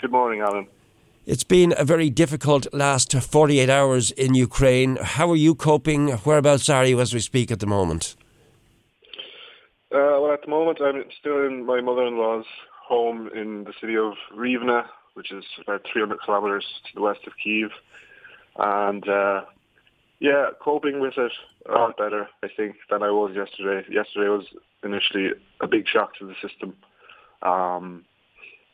Good morning, Alan. It's been a very difficult last 48 hours in Ukraine. How are you coping? Whereabouts are you as we speak at the moment? Uh, well, at the moment, I'm still in my mother-in-law's home in the city of Rivne, which is about 300 kilometers to the west of Kiev. And uh, yeah, coping with it a lot better, I think, than I was yesterday. Yesterday was initially a big shock to the system. Um,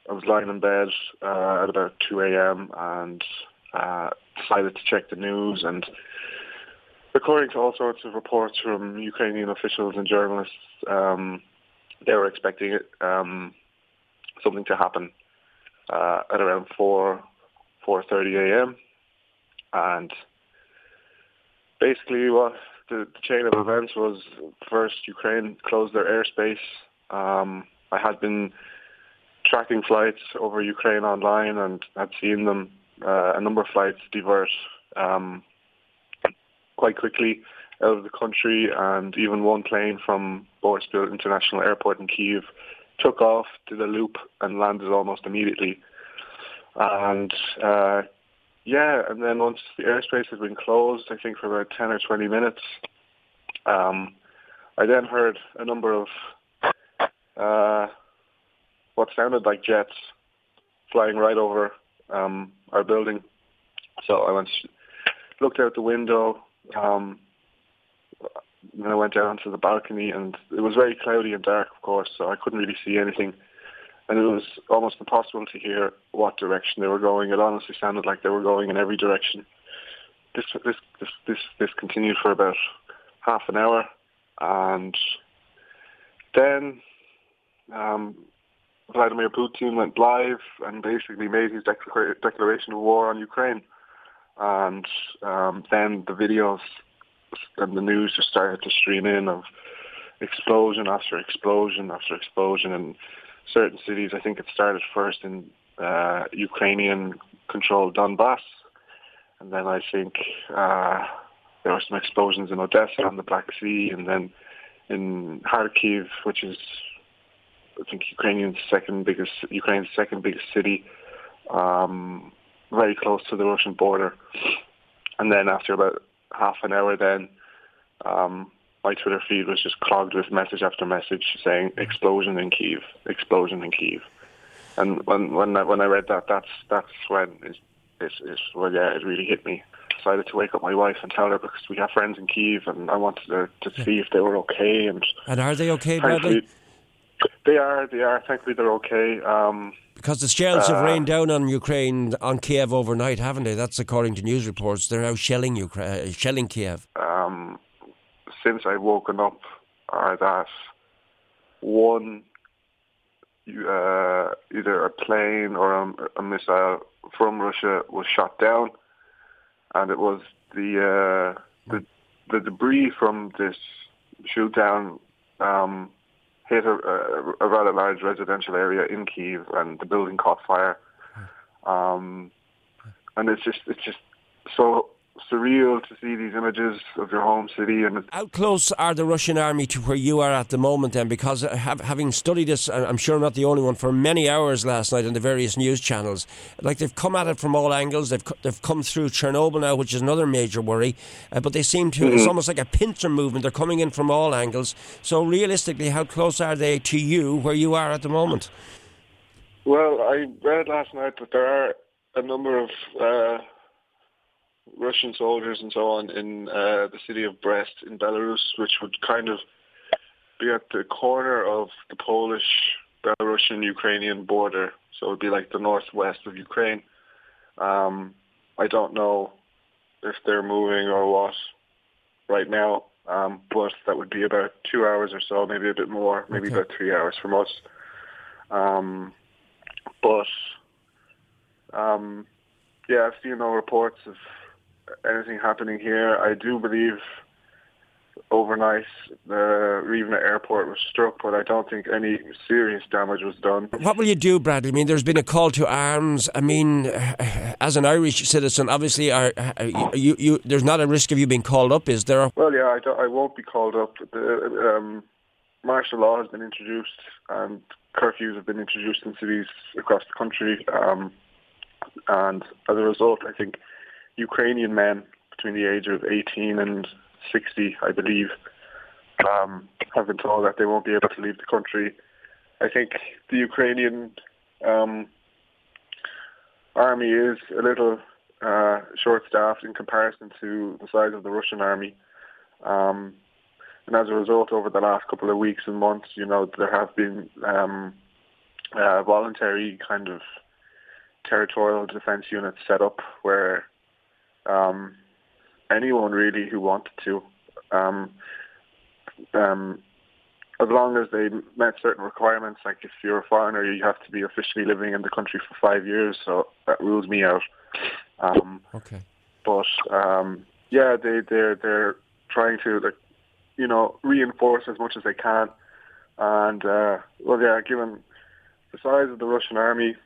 I was lying in bed uh, at about 2 a.m. and uh, decided to check the news and according to all sorts of reports from Ukrainian officials and journalists, um, they were expecting it, um, something to happen uh, at around 4, 4.30 a.m. And basically what the, the, chain of events was first Ukraine closed their airspace. Um, I had been tracking flights over Ukraine online and had seen them, uh, a number of flights divert um, quite quickly out of the country and even one plane from Boryspil International Airport in Kiev took off, did a loop and landed almost immediately. And uh, yeah, and then once the airspace had been closed, I think for about 10 or 20 minutes, um, I then heard a number of uh, what sounded like jets flying right over um, our building. So I went, looked out the window, um, then I went down to the balcony, and it was very cloudy and dark, of course, so I couldn't really see anything. And it was almost impossible to hear what direction they were going. It honestly sounded like they were going in every direction. This this this this, this continued for about half an hour, and then um, Vladimir Putin went live and basically made his declaration of war on Ukraine. And um, then the videos and the news just started to stream in of explosion after explosion after explosion in certain cities. I think it started first in uh, Ukrainian-controlled Donbass, and then I think uh, there were some explosions in Odessa on the Black Sea, and then in Kharkiv, which is I think Ukrainian's second biggest Ukraine's second biggest city, um, very close to the Russian border. And then after about half an hour, then um, my Twitter feed was just clogged with message after message saying "explosion in Kiev, explosion in Kiev." And when when I, when I read that, that's that's when it's, it's, it's well, yeah, it really hit me. I Decided to wake up my wife and tell her because we have friends in Kiev, and I wanted to, to see if they were okay. And and are they okay, Bradley? They are. They are. Thankfully, they're okay. Um, because the shells uh, have rained down on Ukraine, on Kiev overnight, haven't they? That's according to news reports. They're now shelling Ukraine, uh, shelling Kiev. Um, since I've woken up, are that one, uh, either a plane or a, a, missile from Russia was shot down, and it was the uh, the the debris from this shoot down. Um, hit a, a, a, rather large residential area in Kiev, and the building caught fire. Um, and it's just it's just so surreal to see these images of your home city. And how close are the Russian army to where you are at the moment? Then, because have, having studied this, I'm sure I'm not the only one for many hours last night on the various news channels. Like they've come at it from all angles. They've they've come through Chernobyl now, which is another major worry. Uh, but they seem to. Mm-hmm. It's almost like a pincer movement. They're coming in from all angles. So realistically, how close are they to you where you are at the moment? Well, I read last night that there are a number of. Uh, Russian soldiers and so on in uh, the city of Brest in Belarus, which would kind of be at the corner of the Polish, Belarusian, Ukrainian border. So it would be like the northwest of Ukraine. Um, I don't know if they're moving or what right now, um, but that would be about two hours or so, maybe a bit more, maybe okay. about three hours from us. Um, but um, yeah, I've seen no reports of anything happening here. I do believe overnight the Rivne airport was struck, but I don't think any serious damage was done. What will you do, Bradley? I mean, there's been a call to arms. I mean, as an Irish citizen, obviously, are, you, you, there's not a risk of you being called up, is there? Well, yeah, I, I won't be called up. The, um, martial law has been introduced, and curfews have been introduced in cities across the country, um, and as a result, I think Ukrainian men between the age of 18 and 60, I believe, um, have been told that they won't be able to leave the country. I think the Ukrainian um, army is a little uh, short-staffed in comparison to the size of the Russian army. Um, and as a result, over the last couple of weeks and months, you know, there have been um, uh, voluntary kind of territorial defense units set up where um, anyone really who wanted to, um, um, as long as they met certain requirements, like if you're a foreigner, you have to be officially living in the country for five years. So that rules me out. Um, okay. But um, yeah, they they're they're trying to like you know reinforce as much as they can, and uh, well, yeah, given the size of the Russian army,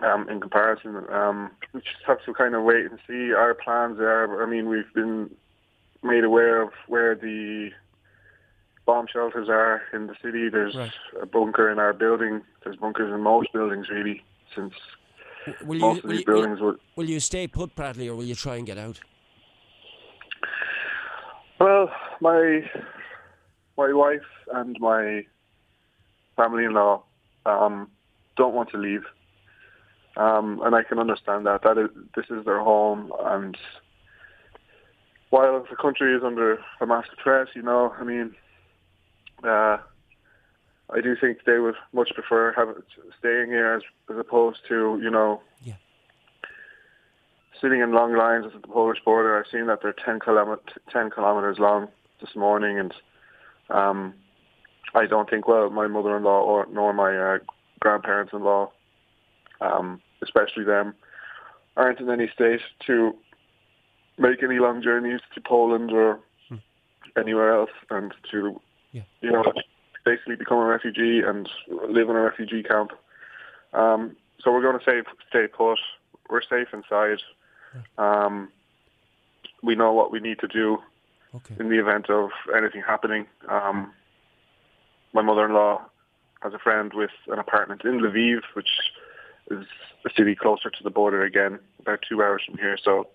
um, in comparison. Um, we just have to kind of wait and see. Our plans are, I mean, we've been made aware of where the bomb shelters are in the city. There's right. a bunker in our building. There's bunkers in most buildings, really, since will most you, of these will buildings will, will you stay put, Bradley, or will you try and get out? Well, my my wife and my family-in-law um, don't want to leave. Um, and I can understand that. That is, this is their home, and while the country is under a massive threat, you know, I mean, uh, I do think they would much prefer have, staying here as, as opposed to, you know, yeah. sitting in long lines at the Polish border. I've seen that they're 10, kilomet- 10 kilometers long this morning, and um, I don't think, well, my mother-in-law or nor my uh, grandparents-in-law um, especially them, aren't in any state to make any long journeys to Poland or hmm. anywhere else and to, yeah. you know, basically become a refugee and live in a refugee camp. Um, so we're going to stay, stay put. We're safe inside. Um, we know what we need to do okay. in the event of anything happening. Um, my mother-in-law has a friend with an apartment in Lviv, which is a city closer to the border again, about two hours from here. So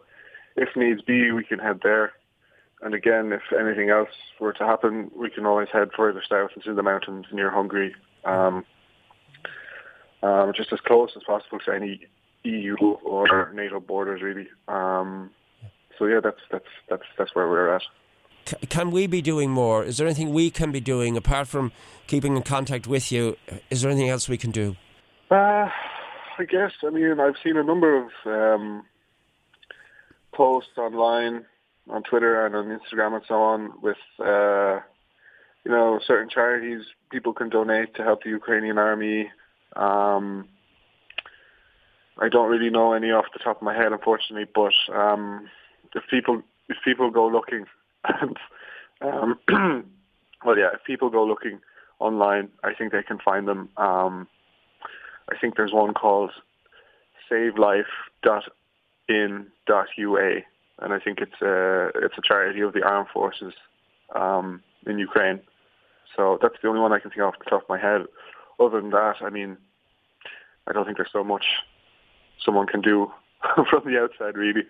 if needs be, we can head there. And again, if anything else were to happen, we can always head further south into the mountains near Hungary, um, um, just as close as possible to any EU or NATO borders, really. Um, so yeah, that's that's that's that's where we're at. Can we be doing more? Is there anything we can be doing apart from keeping in contact with you? Is there anything else we can do? Uh, I guess. I mean, I've seen a number of um, posts online, on Twitter and on Instagram and so on, with uh, you know certain charities people can donate to help the Ukrainian army. Um, I don't really know any off the top of my head, unfortunately, but um, if people if people go looking and um, well, yeah, if people go looking online, I think they can find them. Um, I think there's one called savelife.in.ua, and I think it's a it's a charity of the armed forces um, in Ukraine. So that's the only one I can think of off the top of my head. Other than that, I mean, I don't think there's so much someone can do from the outside, really.